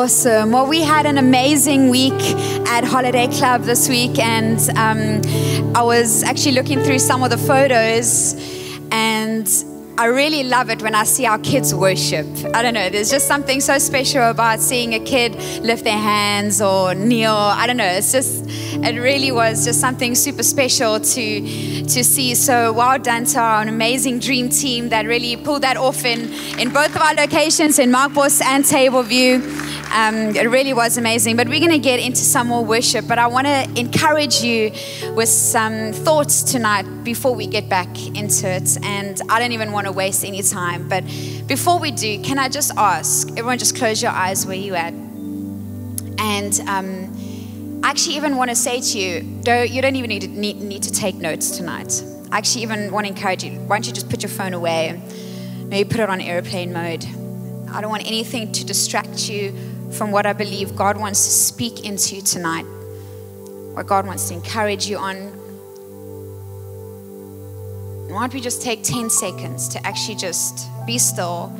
awesome. Well, we had an amazing week at Holiday Club this week, and um, I was actually looking through some of the photos, and I really love it when I see our kids worship. I don't know, there's just something so special about seeing a kid lift their hands or kneel. I don't know, it's just, it really was just something super special to, to see. So well done to our amazing dream team that really pulled that off in, in both of our locations, in Melkbos and Tableview. Um, it really was amazing. But we're going to get into some more worship. But I want to encourage you with some thoughts tonight before we get back into it. And I don't even want to waste any time. But before we do, can I just ask everyone, just close your eyes where you at? And um, I actually even want to say to you, don't, you don't even need to, need, need to take notes tonight. I actually even want to encourage you, why don't you just put your phone away? Maybe put it on airplane mode. I don't want anything to distract you from what I believe God wants to speak into you tonight, what God wants to encourage you on. Why don't we just take 10 seconds to actually just be still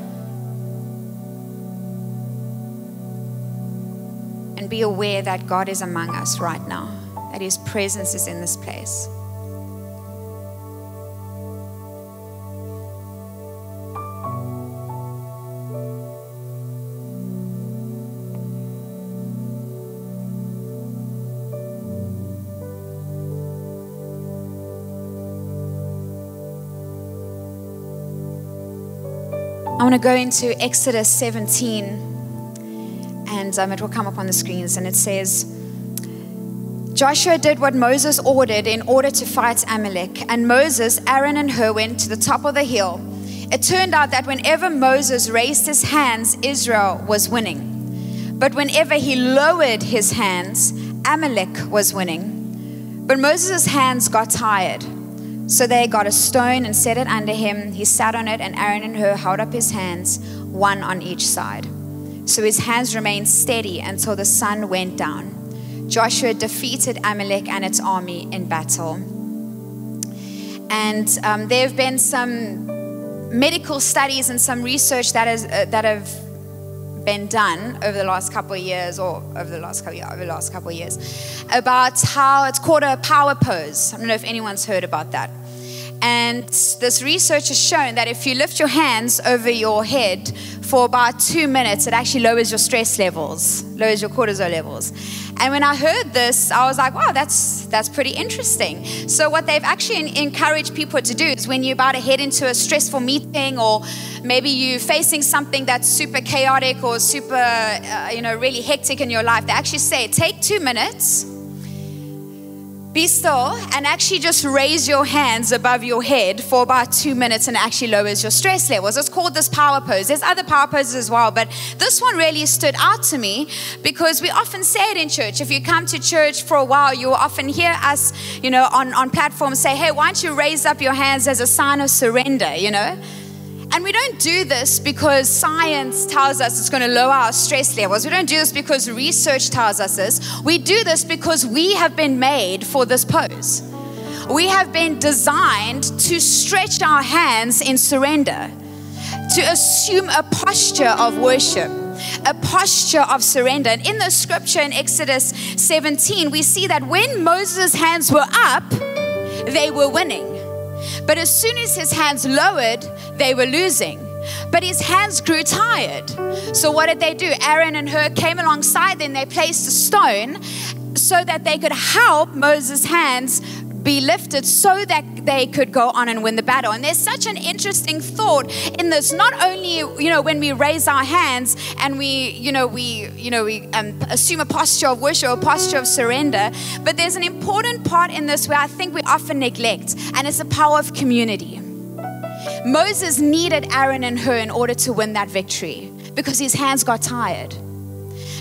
and be aware that God is among us right now, that His presence is in this place. Want to go into Exodus 17, and um, it will come up on the screens, and it says, Joshua did what Moses ordered in order to fight Amalek, and Moses, Aaron, and Hur went to the top of the hill. It turned out that whenever Moses raised his hands, Israel was winning. But whenever he lowered his hands, Amalek was winning. But Moses' hands got tired. So they got a stone and set it under him. He sat on it, and Aaron and Hur held up his hands, one on each side. So his hands remained steady until the sun went down. Joshua defeated Amalek and its army in battle. And um, there have been some medical studies and some research that, is, uh, that have been done over the last couple of years, or over the last couple, over the last couple of years, about how it's called a power pose. I don't know if anyone's heard about that. And this research has shown that if you lift your hands over your head for about two minutes, it actually lowers your stress levels, lowers your cortisol levels. And when I heard this, I was like, wow, that's, that's pretty interesting. So, what they've actually encouraged people to do is when you're about to head into a stressful meeting, or maybe you're facing something that's super chaotic or super, uh, you know, really hectic in your life, they actually say, take two minutes be still and actually just raise your hands above your head for about two minutes and actually lowers your stress levels. It's called this power pose. There's other power poses as well, but this one really stood out to me because we often say it in church. If you come to church for a while, you'll often hear us, you know, on, on platforms say, hey, why don't you raise up your hands as a sign of surrender, you know? And we don't do this because science tells us it's going to lower our stress levels. We don't do this because research tells us this. We do this because we have been made for this pose. We have been designed to stretch our hands in surrender, to assume a posture of worship a posture of surrender. And in the scripture in Exodus 17, we see that when Moses' hands were up, they were winning. But as soon as his hands lowered, they were losing. But his hands grew tired. So what did they do? Aaron and Hur came alongside them. They placed a stone so that they could help Moses' hands be lifted so that they could go on and win the battle. And there's such an interesting thought in this. Not only, you know, when we raise our hands and we, you know, we, you know, we um, assume a posture of worship, a posture of surrender, but there's an important part in this where I think we often neglect, and it's the power of community. Moses needed Aaron and Hur in order to win that victory because his hands got tired.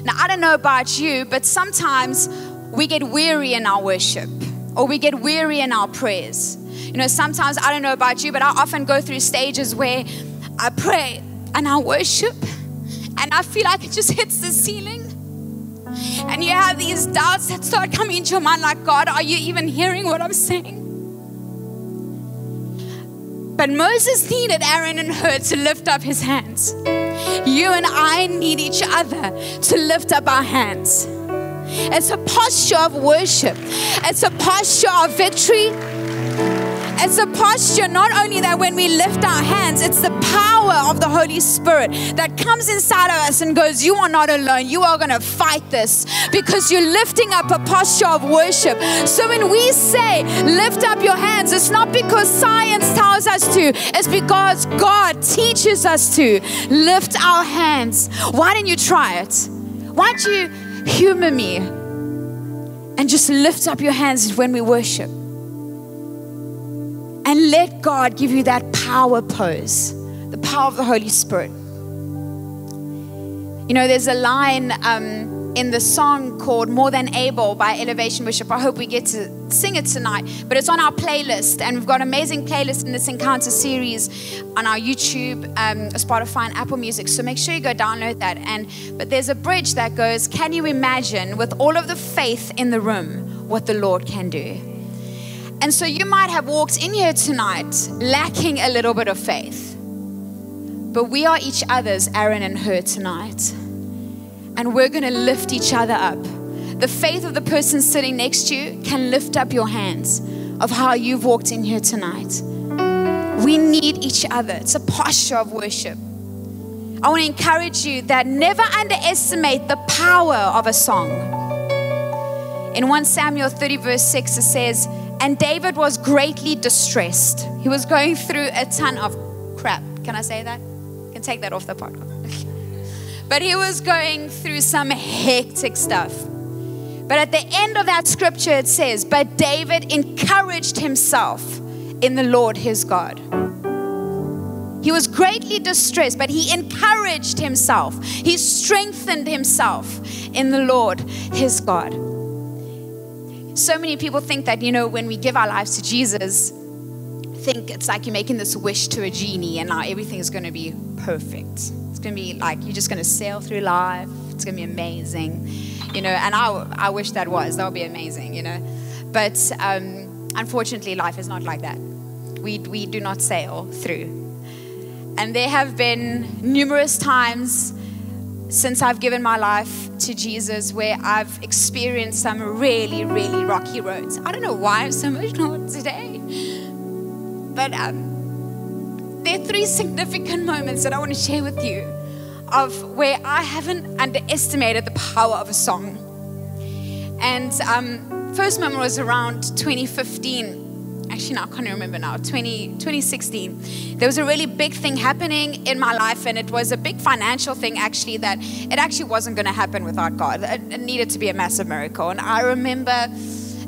Now, I don't know about you, but sometimes we get weary in our worship or we get weary in our prayers. You know, sometimes I don't know about you, but I often go through stages where I pray and I worship and I feel like it just hits the ceiling. And you have these doubts that start coming into your mind like, God, are you even hearing what I'm saying? But Moses needed Aaron and Hur to lift up his hands. You and I need each other to lift up our hands. It's a posture of worship, it's a posture of victory. It's a posture not only that when we lift our hands, it's the power of the Holy Spirit that comes inside of us and goes, You are not alone. You are going to fight this because you're lifting up a posture of worship. So when we say, Lift up your hands, it's not because science tells us to, it's because God teaches us to lift our hands. Why don't you try it? Why don't you humor me and just lift up your hands when we worship? and let God give you that power pose, the power of the Holy Spirit. You know, there's a line um, in the song called More Than Able by Elevation Worship. I hope we get to sing it tonight, but it's on our playlist, and we've got an amazing playlist in this encounter series on our YouTube, um, Spotify, and Apple Music. So make sure you go download that. And but there's a bridge that goes, Can you imagine with all of the faith in the room what the Lord can do? And so you might have walked in here tonight lacking a little bit of faith. But we are each other's Aaron and Hur tonight. And we're going to lift each other up. The faith of the person sitting next to you can lift up your hands of how you've walked in here tonight. We need each other. It's a posture of worship. I want to encourage you that never underestimate the power of a song. In 1 Samuel 30, verse 6, it says, and David was greatly distressed. He was going through a ton of crap. Can I say that? You can take that off the podcast. But he was going through some hectic stuff. But at the end of that scripture, it says, But David encouraged himself in the Lord his God. He was greatly distressed, but he encouraged himself. He strengthened himself in the Lord his God so many people think that, you know, when we give our lives to Jesus, think it's like you're making this wish to a genie and now everything is going to be perfect. It's going to be like you're just going to sail through life. It's going to be amazing, you know. And I, I wish that was. That would be amazing, you know. But um, unfortunately, life is not like that. We, we do not sail through. And there have been numerous times since I've given my life to Jesus where I've experienced some really, really rocky roads. I don't know why I'm so emotional today. But um, there are three significant moments that I want to share with you of where I haven't underestimated the power of a song. And um, first moment was around 2015 actually now I can't remember now. 20, 2016 there was a really big thing happening in my life and it was a big financial thing actually that it actually wasn't going to happen without God. It, it needed to be a massive miracle. And I remember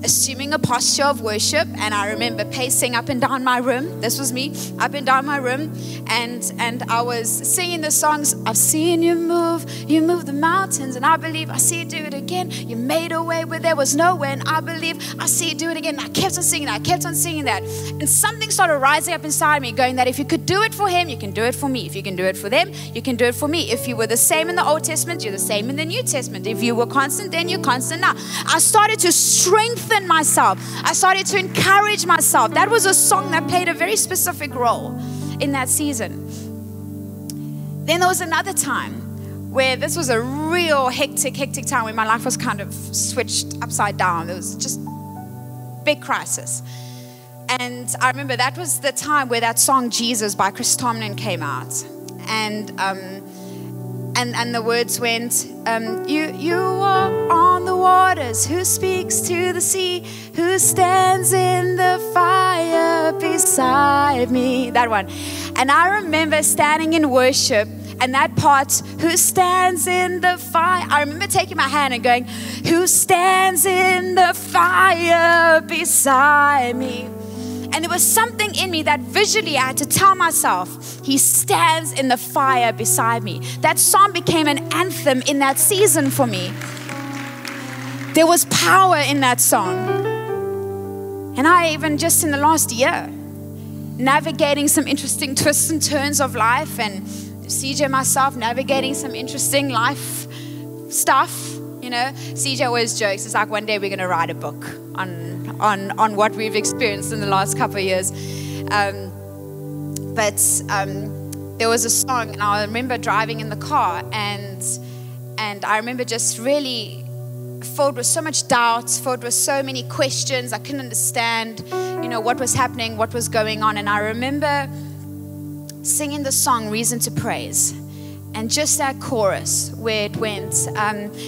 assuming a posture of worship. And I remember pacing up and down my room. This was me, up and down my room. And, and I was singing the songs. I've seen you move, you move the mountains. And I believe I see you do it again. You made a way where there was no way. And I believe I see you do it again. And I kept on singing that. I kept on singing that. And something started rising up inside me, going that if you could do it for him, you can do it for me. If you can do it for them, you can do it for me. If you were the same in the Old Testament, you're the same in the New Testament. If you were constant, then you're constant now. I started to strengthen strengthen myself. I started to encourage myself. That was a song that played a very specific role in that season. Then there was another time where this was a real hectic, hectic time where my life was kind of switched upside down. It was just big crisis. And I remember that was the time where that song Jesus by Chris Tomlin came out. And um, and, and the words went, um, you, you walk on the waters, who speaks to the sea, who stands in the fire beside me. That one. And I remember standing in worship and that part, who stands in the fire. I remember taking my hand and going, Who stands in the fire beside me? And there was something in me that visually I had to tell myself, He stands in the fire beside me. That song became an anthem in that season for me. There was power in that song. And I, even just in the last year, navigating some interesting twists and turns of life, and CJ myself navigating some interesting life stuff. You know, CJ always jokes, it's like one day we're going to write a book on on, on what we've experienced in the last couple of years. Um, but um, there was a song, and I remember driving in the car, and and I remember just really filled with so much doubt, filled with so many questions. I couldn't understand, you know, what was happening, what was going on, and I remember singing the song "Reason to Praise." And just that chorus where it went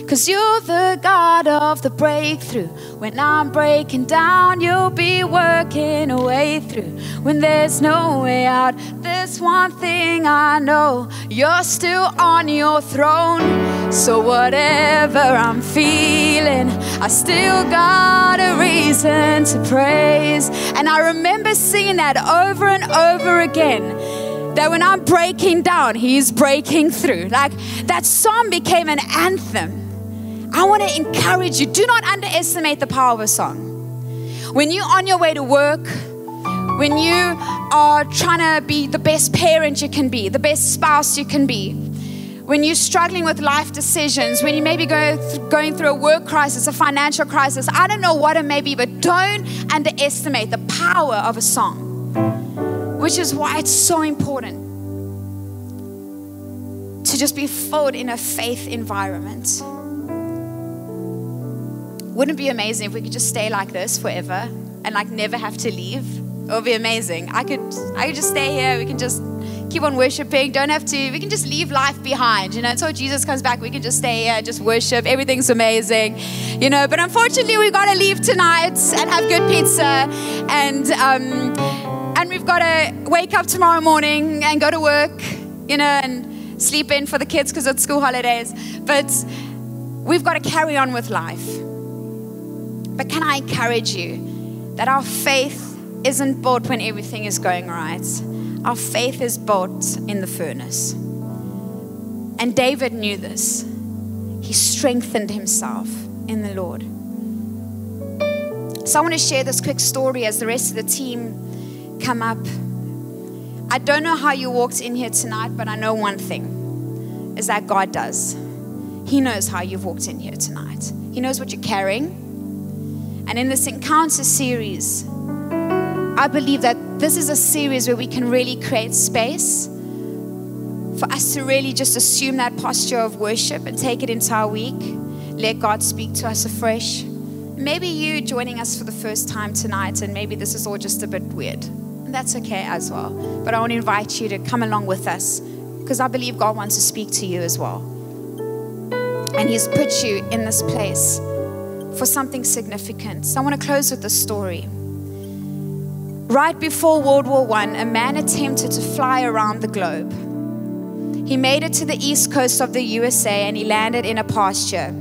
because um, you're the god of the breakthrough. When i'm breaking down you'll be working a way through. When there's no way out there's one thing i know. You're still on your throne. So whatever i'm feeling i still got a reason to praise. And i remember singing that over and over again that when I'm breaking down, He's breaking through. Like that song became an anthem. I want to encourage you do not underestimate the power of a song. When you're on your way to work, when you are trying to be the best parent you can be, the best spouse you can be, when you're struggling with life decisions, when you maybe go th- going through a work crisis, a financial crisis, I don't know what it may be, but don't underestimate the power of a song which is why it's so important to just be filled in a faith environment. Wouldn't it be amazing if we could just stay like this forever and like never have to leave? It would be amazing. I could I could just stay here. We can just keep on worshiping. Don't have to. We can just leave life behind. You know, until Jesus comes back, we can just stay here, just worship. Everything's amazing. You know, but unfortunately, we got to leave tonight and have good pizza and. Um, and we've got to wake up tomorrow morning and go to work, you know, and sleep in for the kids because it's school holidays. But we've got to carry on with life. But can I encourage you that our faith isn't built when everything is going right? Our faith is built in the furnace. And David knew this. He strengthened himself in the Lord. So I want to share this quick story as the rest of the team come up. I don't know how you walked in here tonight, but I know one thing is that God does. He knows how you've walked in here tonight, He knows what you're carrying. And in this encounter series, I believe that this is a series where we can really create space for us to really just assume that posture of worship and take it into our week. Let God speak to us afresh. Maybe you joining us for the first time tonight, and maybe this is all just a bit weird that's okay as well. But I want to invite you to come along with us because I believe God wants to speak to you as well. And He's put you in this place for something significant. So I want to close with a story. Right before World War I, a man attempted to fly around the globe. He made it to the east coast of the USA and he landed in a pasture,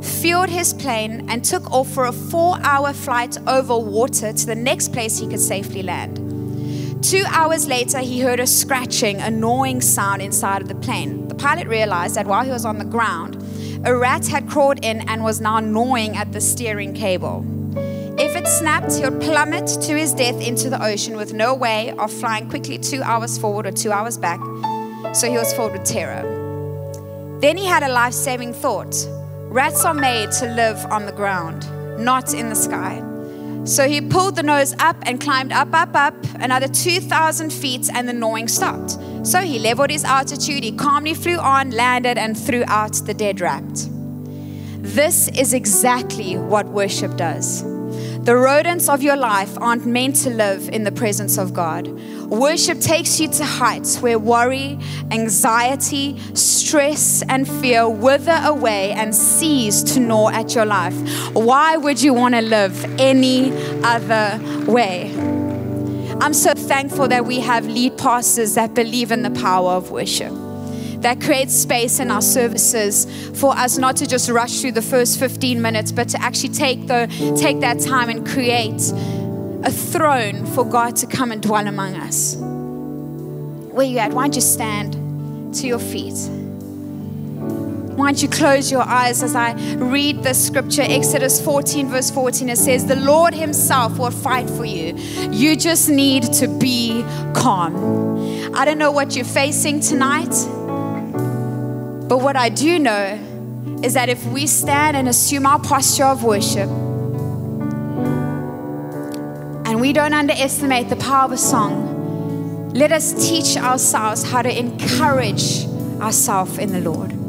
fueled his plane, and took off for a four hour flight over water to the next place he could safely land. Two hours later, he heard a scratching, annoying sound inside of the plane. The pilot realized that while he was on the ground, a rat had crawled in and was now gnawing at the steering cable. If it snapped, he would plummet to his death into the ocean with no way of flying quickly two hours forward or two hours back. So he was filled with terror. Then he had a life saving thought rats are made to live on the ground, not in the sky. So he pulled the nose up and climbed up, up, up, another 2,000 feet, and the gnawing stopped. So he leveled his altitude, he calmly flew on, landed, and threw out the dead rat. This is exactly what worship does. The rodents of your life aren't meant to live in the presence of God. Worship takes you to heights where worry, anxiety, stress, and fear wither away and cease to gnaw at your life. Why would you want to live any other way? I'm so thankful that we have lead pastors that believe in the power of worship that creates space in our services for us not to just rush through the first 15 minutes, but to actually take, the, take that time and create a throne for God to come and dwell among us. Where you at? Why don't you stand to your feet? Why don't you close your eyes as I read the scripture, Exodus 14, verse 14? It says, The Lord Himself will fight for you. You just need to be calm. I don't know what you're facing tonight. But what I do know is that if we stand and assume our posture of worship, and we don't underestimate the power of a song, Let us teach ourselves how to encourage ourselves in the Lord.